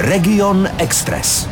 Region Express.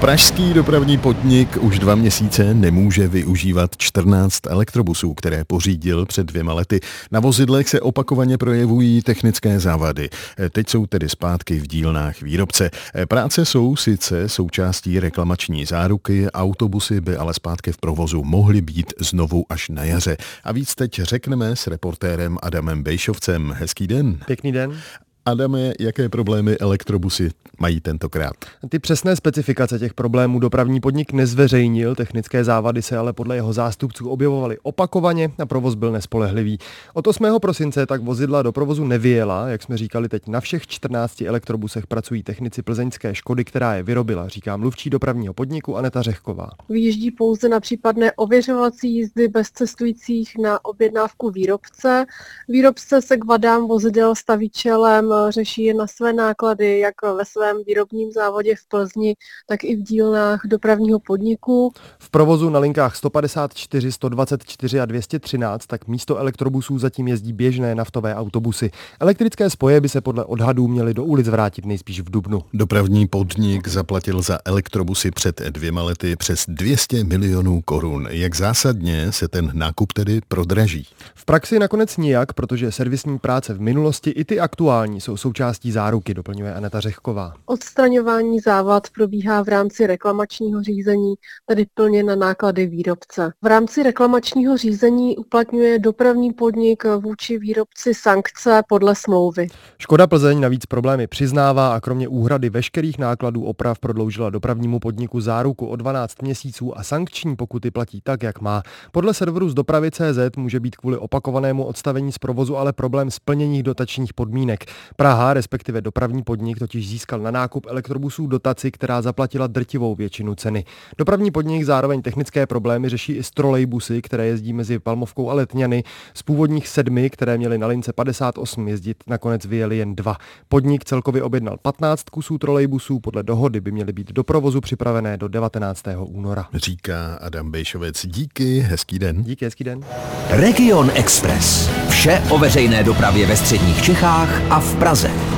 Pražský dopravní podnik už dva měsíce nemůže využívat 14 elektrobusů, které pořídil před dvěma lety. Na vozidlech se opakovaně projevují technické závady. Teď jsou tedy zpátky v dílnách výrobce. Práce jsou sice součástí reklamační záruky, autobusy by ale zpátky v provozu mohly být znovu až na jaře. A víc teď řekneme s reportérem Adamem Bejšovcem. Hezký den. Pěkný den. Adame, jaké problémy elektrobusy mají tentokrát? Ty přesné specifikace těch problémů dopravní podnik nezveřejnil, technické závady se ale podle jeho zástupců objevovaly opakovaně a provoz byl nespolehlivý. Od 8. prosince tak vozidla do provozu nevyjela, jak jsme říkali teď na všech 14 elektrobusech pracují technici plzeňské Škody, která je vyrobila, říká mluvčí dopravního podniku Aneta Řehková. Vyjíždí pouze na případné ověřovací jízdy bez cestujících na objednávku výrobce. Výrobce se k vadám vozidel staví čelem řeší je na své náklady, jak ve svém výrobním závodě v Plzni, tak i v dílnách dopravního podniku. V provozu na linkách 154, 124 a 213 tak místo elektrobusů zatím jezdí běžné naftové autobusy. Elektrické spoje by se podle odhadů měly do ulic vrátit nejspíš v Dubnu. Dopravní podnik zaplatil za elektrobusy před dvěma lety přes 200 milionů korun. Jak zásadně se ten nákup tedy prodraží? V praxi nakonec nijak, protože servisní práce v minulosti i ty aktuální jsou součástí záruky, doplňuje Aneta Řehková. Odstraňování závad probíhá v rámci reklamačního řízení, tedy plně na náklady výrobce. V rámci reklamačního řízení uplatňuje dopravní podnik vůči výrobci sankce podle smlouvy. Škoda Plzeň navíc problémy přiznává a kromě úhrady veškerých nákladů oprav prodloužila dopravnímu podniku záruku o 12 měsíců a sankční pokuty platí tak, jak má. Podle serveru z dopravy CZ může být kvůli opakovanému odstavení z provozu ale problém splnění dotačních podmínek. Praha, respektive dopravní podnik, totiž získal na nákup elektrobusů dotaci, která zaplatila drtivou většinu ceny. Dopravní podnik zároveň technické problémy řeší i s trolejbusy, které jezdí mezi Palmovkou a Letňany. Z původních sedmi, které měly na lince 58 jezdit, nakonec vyjeli jen dva. Podnik celkově objednal 15 kusů trolejbusů, podle dohody by měly být do provozu připravené do 19. února. Říká Adam Bejšovec. Díky, hezký den. Díky, hezký den. Region Express. Vše o veřejné dopravě ve středních Čechách a v prazer.